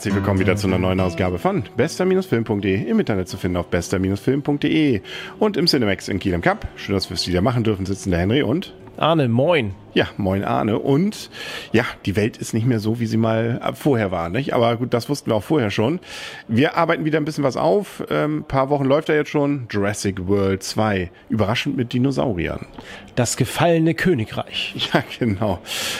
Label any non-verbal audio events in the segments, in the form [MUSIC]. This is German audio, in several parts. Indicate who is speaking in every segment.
Speaker 1: Herzlich willkommen wieder zu einer neuen Ausgabe von bester-film.de im Internet zu finden auf bester-film.de und im Cinemax in Kiel im Cup. Schön, dass wir es wieder machen dürfen, sitzen der Henry und
Speaker 2: Arne, moin.
Speaker 1: Ja, moin Arne. Und ja, die Welt ist nicht mehr so, wie sie mal vorher war, nicht? Aber gut, das wussten wir auch vorher schon. Wir arbeiten wieder ein bisschen was auf. Ähm, paar Wochen läuft er jetzt schon. Jurassic World 2. Überraschend mit Dinosauriern.
Speaker 2: Das gefallene Königreich.
Speaker 1: Ja, [LAUGHS] genau.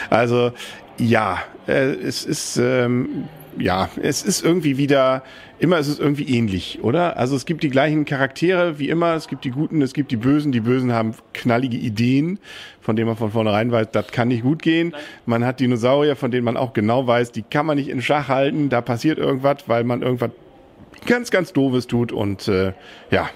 Speaker 1: Also, ja, äh, es ist, ähm, ja, es ist irgendwie wieder, immer ist es irgendwie ähnlich, oder? Also es gibt die gleichen Charaktere wie immer, es gibt die Guten, es gibt die Bösen, die Bösen haben knallige Ideen, von denen man von vornherein weiß, das kann nicht gut gehen. Man hat Dinosaurier, von denen man auch genau weiß, die kann man nicht in Schach halten, da passiert irgendwas, weil man irgendwas ganz, ganz Doofes tut und äh, ja.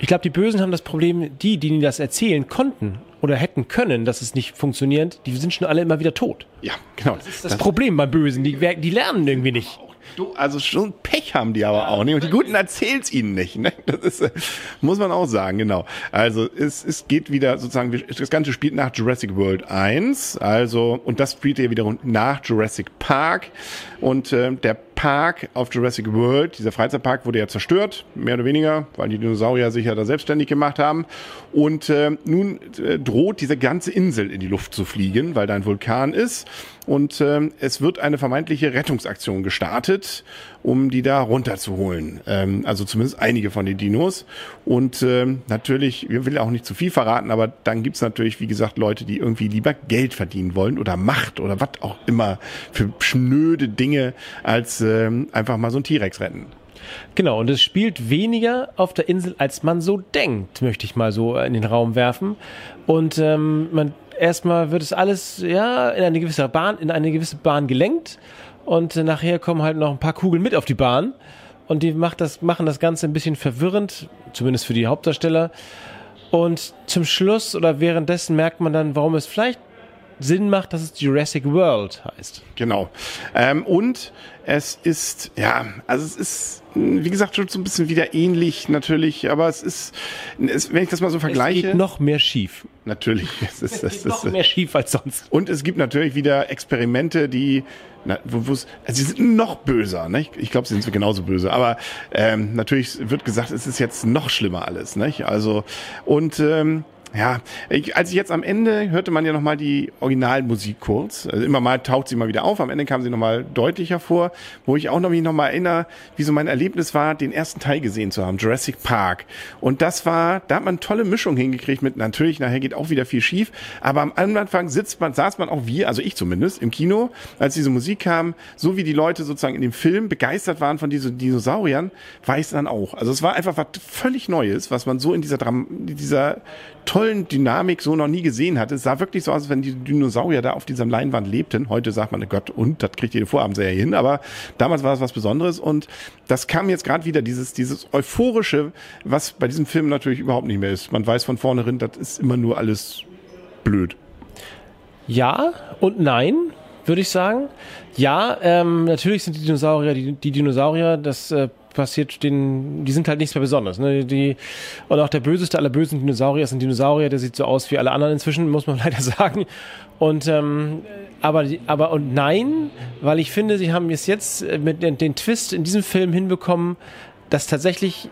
Speaker 2: Ich glaube, die Bösen haben das Problem, die, die das erzählen konnten oder hätten können, dass es nicht funktioniert, die sind schon alle immer wieder tot.
Speaker 1: Ja, genau.
Speaker 2: Das ist das, das Problem bei Bösen, die, die lernen irgendwie nicht.
Speaker 1: Du, also schon Pech haben die aber auch nicht. Und die Guten erzählt's ihnen nicht. Ne? Das ist, äh, muss man auch sagen, genau. Also es, es geht wieder sozusagen, das Ganze spielt nach Jurassic World 1. Also, und das spielt ja wiederum nach Jurassic Park. Und äh, der Park auf Jurassic World, dieser Freizeitpark wurde ja zerstört, mehr oder weniger, weil die Dinosaurier sich ja da selbstständig gemacht haben. Und äh, nun äh, droht diese ganze Insel in die Luft zu fliegen, weil da ein Vulkan ist. Und äh, es wird eine vermeintliche Rettungsaktion gestartet, um die da runterzuholen. Ähm, also zumindest einige von den Dinos. Und äh, natürlich, wir will auch nicht zu viel verraten, aber dann gibt's natürlich, wie gesagt, Leute, die irgendwie lieber Geld verdienen wollen oder Macht oder was auch immer für schnöde Dinge als äh, einfach mal so ein T-Rex retten.
Speaker 2: Genau, und es spielt weniger auf der Insel, als man so denkt, möchte ich mal so in den Raum werfen. Und ähm, man erstmal wird es alles ja in eine gewisse Bahn, in eine gewisse Bahn gelenkt und äh, nachher kommen halt noch ein paar Kugeln mit auf die Bahn und die macht das, machen das Ganze ein bisschen verwirrend, zumindest für die Hauptdarsteller. Und zum Schluss oder währenddessen merkt man dann, warum es vielleicht Sinn macht, dass es Jurassic World heißt.
Speaker 1: Genau. Ähm, und es ist, ja, also es ist, wie gesagt, schon so ein bisschen wieder ähnlich natürlich, aber es ist, es, wenn ich das mal so vergleiche. Es
Speaker 2: geht noch mehr schief.
Speaker 1: Natürlich.
Speaker 2: Es, ist, es, es geht noch mehr schief als sonst.
Speaker 1: Und es gibt natürlich wieder Experimente, die, na, wo, also sie sind noch böser, ne? Ich glaube, sie sind genauso böse, aber ähm, natürlich wird gesagt, es ist jetzt noch schlimmer alles, ne? Also, und ähm, ja, ich, als ich jetzt am Ende hörte man ja nochmal die Originalmusik kurz. Also immer mal taucht sie mal wieder auf. Am Ende kam sie nochmal deutlicher vor, wo ich auch noch mich nochmal erinnere, wie so mein Erlebnis war, den ersten Teil gesehen zu haben, Jurassic Park. Und das war, da hat man tolle Mischung hingekriegt mit, natürlich, nachher geht auch wieder viel schief, aber am Anfang sitzt man, saß man auch wir, also ich zumindest, im Kino, als diese Musik kam, so wie die Leute sozusagen in dem Film begeistert waren von diesen Dinosauriern, war ich dann auch. Also es war einfach was völlig Neues, was man so in dieser, Dram dieser tollen Dynamik so noch nie gesehen hatte. Es sah wirklich so aus, als wenn die Dinosaurier da auf dieser Leinwand lebten. Heute sagt man, Gott, und das kriegt jede Vorabendserie hin. Aber damals war es was Besonderes und das kam jetzt gerade wieder, dieses, dieses Euphorische, was bei diesem Film natürlich überhaupt nicht mehr ist. Man weiß von vornherein, das ist immer nur alles blöd.
Speaker 2: Ja und nein, würde ich sagen. Ja, ähm, natürlich sind die Dinosaurier, die, die Dinosaurier, das äh, passiert den, die sind halt nichts mehr Besonderes. Ne? Die, und auch der böseste aller bösen Dinosaurier ist ein Dinosaurier, der sieht so aus wie alle anderen inzwischen, muss man [LAUGHS] leider sagen. Und ähm, aber, aber und nein, weil ich finde, sie haben es jetzt mit den, den Twist in diesem Film hinbekommen, dass tatsächlich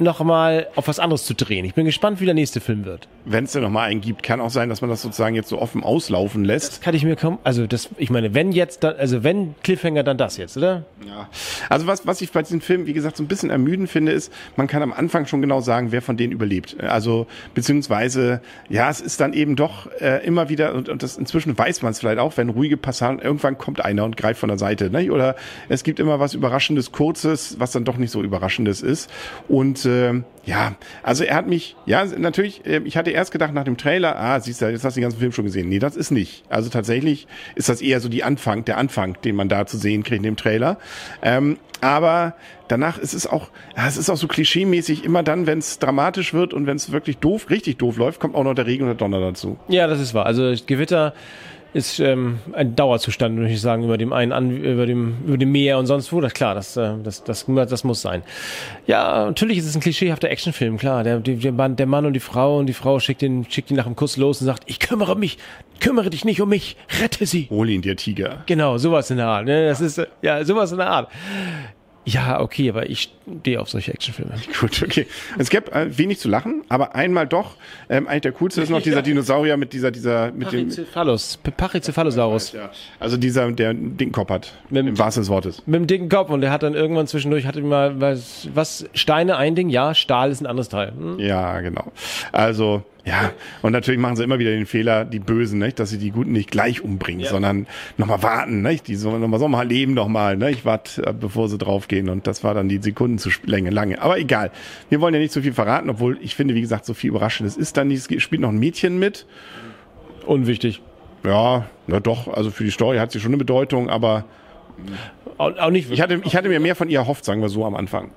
Speaker 2: nochmal auf was anderes zu drehen. Ich bin gespannt, wie der nächste Film wird.
Speaker 1: Wenn es denn nochmal einen gibt, kann auch sein, dass man das sozusagen jetzt so offen auslaufen lässt.
Speaker 2: Das kann ich mir kaum, also das, ich meine, wenn jetzt, dann, also wenn Cliffhanger, dann das jetzt, oder?
Speaker 1: Ja. Also was, was ich bei diesem Film, wie gesagt, so ein bisschen ermüden finde, ist, man kann am Anfang schon genau sagen, wer von denen überlebt. Also, beziehungsweise, ja, es ist dann eben doch äh, immer wieder, und, und das inzwischen weiß man es vielleicht auch, wenn ruhige Passagen, irgendwann kommt einer und greift von der Seite, ne? Oder es gibt immer was Überraschendes, Kurzes, was dann doch nicht so Überraschendes ist. Und äh, ja, also er hat mich, ja, natürlich, äh, ich hatte erst gedacht nach dem Trailer, ah, siehst du, jetzt hast du den ganzen Film schon gesehen. Nee, das ist nicht. Also tatsächlich ist das eher so die Anfang, der Anfang, den man da zu sehen kriegt in dem Trailer. Ähm, aber danach ist es auch, es ist auch so klischeemäßig, immer dann, wenn es dramatisch wird und wenn es wirklich doof, richtig doof läuft, kommt auch noch der Regen und der Donner dazu.
Speaker 2: Ja, das ist wahr. Also Gewitter ist ähm, ein Dauerzustand, würde ich sagen, über dem einen an, über dem über dem Meer und sonst wo. Das klar, das äh, das das das muss sein. Ja, natürlich ist es ein klischeehafter Actionfilm, klar. Der, der der Mann der Mann und die Frau und die Frau schickt ihn schickt ihn nach dem Kuss los und sagt, ich kümmere mich, kümmere dich nicht um mich, rette sie.
Speaker 1: Hol ihn, der Tiger.
Speaker 2: Genau, sowas in der Art. Ne? Das ist äh, ja sowas in der Art. Ja, okay, aber ich stehe auf solche Actionfilme. [LAUGHS]
Speaker 1: Gut, okay. Es gibt äh, wenig zu lachen, aber einmal doch, ähm, eigentlich der coolste ist noch [LAUGHS] dieser Dinosaurier mit dieser, dieser, mit dem.
Speaker 2: Pachycephalus, Pachycephalosaurus.
Speaker 1: Ja. Also dieser, der einen dicken Kopf hat.
Speaker 2: Mit dem-
Speaker 1: Im wahrsten des Wortes.
Speaker 2: Mit dem dicken Kopf und der hat dann irgendwann zwischendurch, hatte mal, was, was, Steine ein Ding, ja, Stahl ist ein anderes Teil. Hm?
Speaker 1: Ja, genau. Also, ja, und natürlich machen sie immer wieder den Fehler, die Bösen, nicht, dass sie die Guten nicht gleich umbringen,
Speaker 2: Ja.
Speaker 1: sondern nochmal warten, nicht? Die sollen nochmal, sollen mal leben nochmal, ne? Ich warte, äh, bevor sie draufgehen. Und das war dann die Sekunden zu Länge, lange. Aber egal. Wir wollen ja nicht so viel verraten, obwohl ich finde, wie gesagt, so viel Überraschendes ist dann nicht. Es spielt noch ein Mädchen mit.
Speaker 2: Unwichtig.
Speaker 1: Ja, na doch, also für die Story hat sie schon eine Bedeutung, aber
Speaker 2: Auch, auch nicht
Speaker 1: ich hatte, ich hatte mir mehr von ihr erhofft, sagen wir so am Anfang.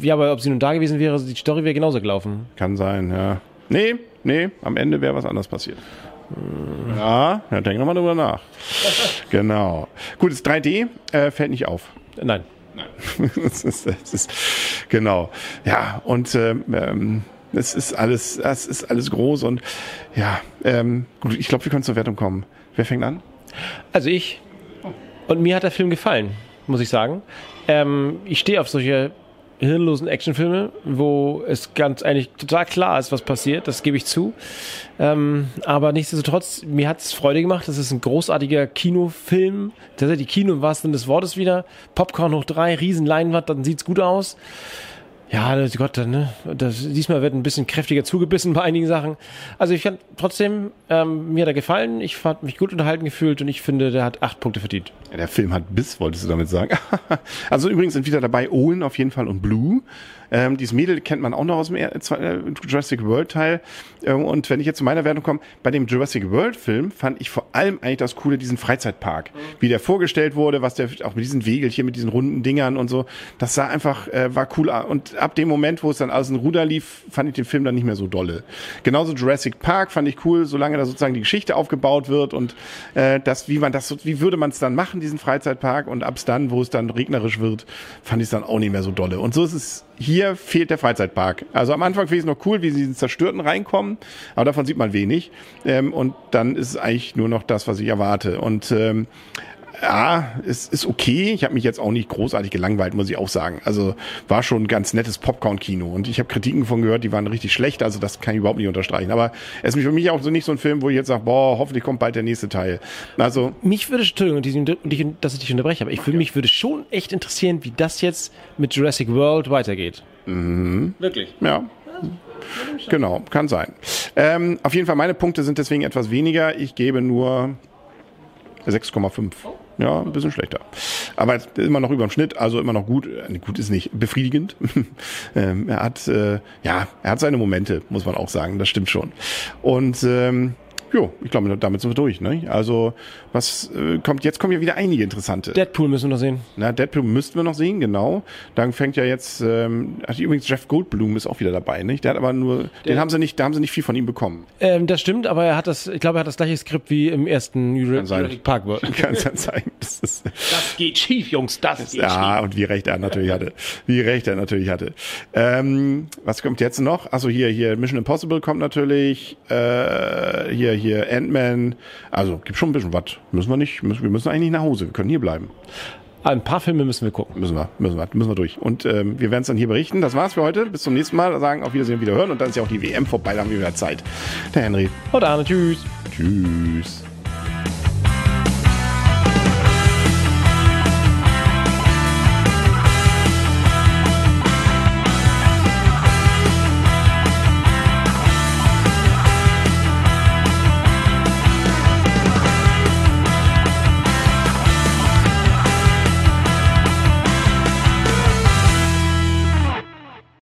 Speaker 2: Ja, aber ob sie nun da gewesen wäre, die Story wäre genauso gelaufen.
Speaker 1: Kann sein, ja. Nee, nee, am Ende wäre was anderes passiert. Ja, ja denk nochmal drüber nach. [LAUGHS] genau. Gut, das 3D äh, fällt nicht auf.
Speaker 2: Nein. [LAUGHS]
Speaker 1: das ist, das ist, genau. Ja, und ähm, ähm, es ist alles, es ist alles groß und ja, ähm, gut, ich glaube, wir können zur Wertung kommen. Wer fängt an?
Speaker 2: Also ich. Und mir hat der Film gefallen, muss ich sagen. Ähm, ich stehe auf solche hirnlosen Actionfilme, wo es ganz eigentlich total klar ist, was passiert. Das gebe ich zu. Ähm, aber nichtsdestotrotz, mir hat es Freude gemacht. Das ist ein großartiger Kinofilm. Tatsächlich Kino im wahrsten Sinne des Wortes wieder. Popcorn hoch drei, riesen Leinwand, dann sieht's gut aus. Ja, das- Gott, ne? Das, diesmal wird ein bisschen kräftiger zugebissen bei einigen Sachen. Also ich fand trotzdem, ähm, mir hat er gefallen. Ich fand mich gut unterhalten gefühlt und ich finde, der hat acht Punkte verdient.
Speaker 1: Ja, der Film hat Biss, wolltest du damit sagen. [LAUGHS] also übrigens sind wieder dabei Owen auf jeden Fall und Blue. Ähm, dieses Mädel kennt man auch noch aus dem zwei- äh, Jurassic World Teil. Ähm, und wenn ich jetzt zu meiner Wertung komme, bei dem Jurassic World Film fand ich vor allem eigentlich das Coole, diesen Freizeitpark. Wie der vorgestellt wurde, was der auch mit diesen Wegelchen, mit diesen runden Dingern und so. Das sah einfach, äh, war cool. Und ab dem Moment, wo es dann aus dem Ruder lief, fand ich den Film dann nicht mehr so dolle. Genauso Jurassic Park fand ich cool, solange da sozusagen die Geschichte aufgebaut wird und äh, das, wie man das, wie würde man es dann machen, diesen Freizeitpark und ab's dann, wo es dann regnerisch wird, fand ich es dann auch nicht mehr so dolle. Und so ist es, hier fehlt der Freizeitpark. Also am Anfang finde ich es noch cool, wie sie in den Zerstörten reinkommen, aber davon sieht man wenig. Ähm, und dann ist es eigentlich nur noch das, was ich erwarte. Und ähm, ja, es ist okay. Ich habe mich jetzt auch nicht großartig gelangweilt, muss ich auch sagen. Also war schon ein ganz nettes Popcorn-Kino. Und ich habe Kritiken von gehört, die waren richtig schlecht. Also das kann ich überhaupt nicht unterstreichen. Aber es ist für mich auch so nicht so ein Film, wo ich jetzt sage, boah, hoffentlich kommt bald der nächste Teil. Also
Speaker 2: Mich würde, Entschuldigung, dass ich dich unterbreche, aber ich für mich würde schon echt interessieren, wie das jetzt mit Jurassic World weitergeht. Wirklich.
Speaker 1: Ja. Genau, kann sein. Ähm, auf jeden Fall, meine Punkte sind deswegen etwas weniger. Ich gebe nur 6,5. Ja, ein bisschen schlechter. Aber immer noch über dem Schnitt, also immer noch gut. Äh, Gut ist nicht befriedigend. [LAUGHS] ähm, er hat, äh, ja, er hat seine Momente, muss man auch sagen. Das stimmt schon. Und ähm, jo, ich glaube, damit sind wir durch. Ne? Also was äh, kommt? Jetzt kommen ja wieder einige interessante.
Speaker 2: Deadpool müssen wir noch sehen.
Speaker 1: Na, Deadpool müssten wir noch sehen, genau. Dann fängt ja jetzt, ähm, ach, übrigens Jeff Goldblum ist auch wieder dabei, nicht? Der hat aber nur, den haben sie nicht, da haben sie nicht viel von ihm bekommen.
Speaker 2: Ähm, das stimmt, aber er hat das, ich glaube, er hat das gleiche Skript wie im ersten Jura-
Speaker 1: sein.
Speaker 2: Jurassic Park World. [LAUGHS]
Speaker 1: Kann es dann zeigen. Das ist,
Speaker 2: Das geht schief, Jungs, das geht
Speaker 1: ja, und wie recht er natürlich hatte. Wie recht er natürlich hatte. Ähm, was kommt jetzt noch? Also hier, hier, Mission Impossible kommt natürlich, äh, hier, hier, Ant-Man. Also, gibt schon ein bisschen was. Müssen wir nicht, müssen, wir müssen eigentlich nicht nach Hause. Wir können hier bleiben.
Speaker 2: Ein paar Filme müssen wir gucken.
Speaker 1: Müssen wir, müssen wir, müssen wir durch. Und ähm, wir werden es dann hier berichten. Das war's für heute. Bis zum nächsten Mal. Sagen auf Wiedersehen, wieder hören. Und dann ist ja auch die WM vorbei. Da haben wir wieder Zeit. Der Henry.
Speaker 2: Haut an, tschüss.
Speaker 1: Tschüss.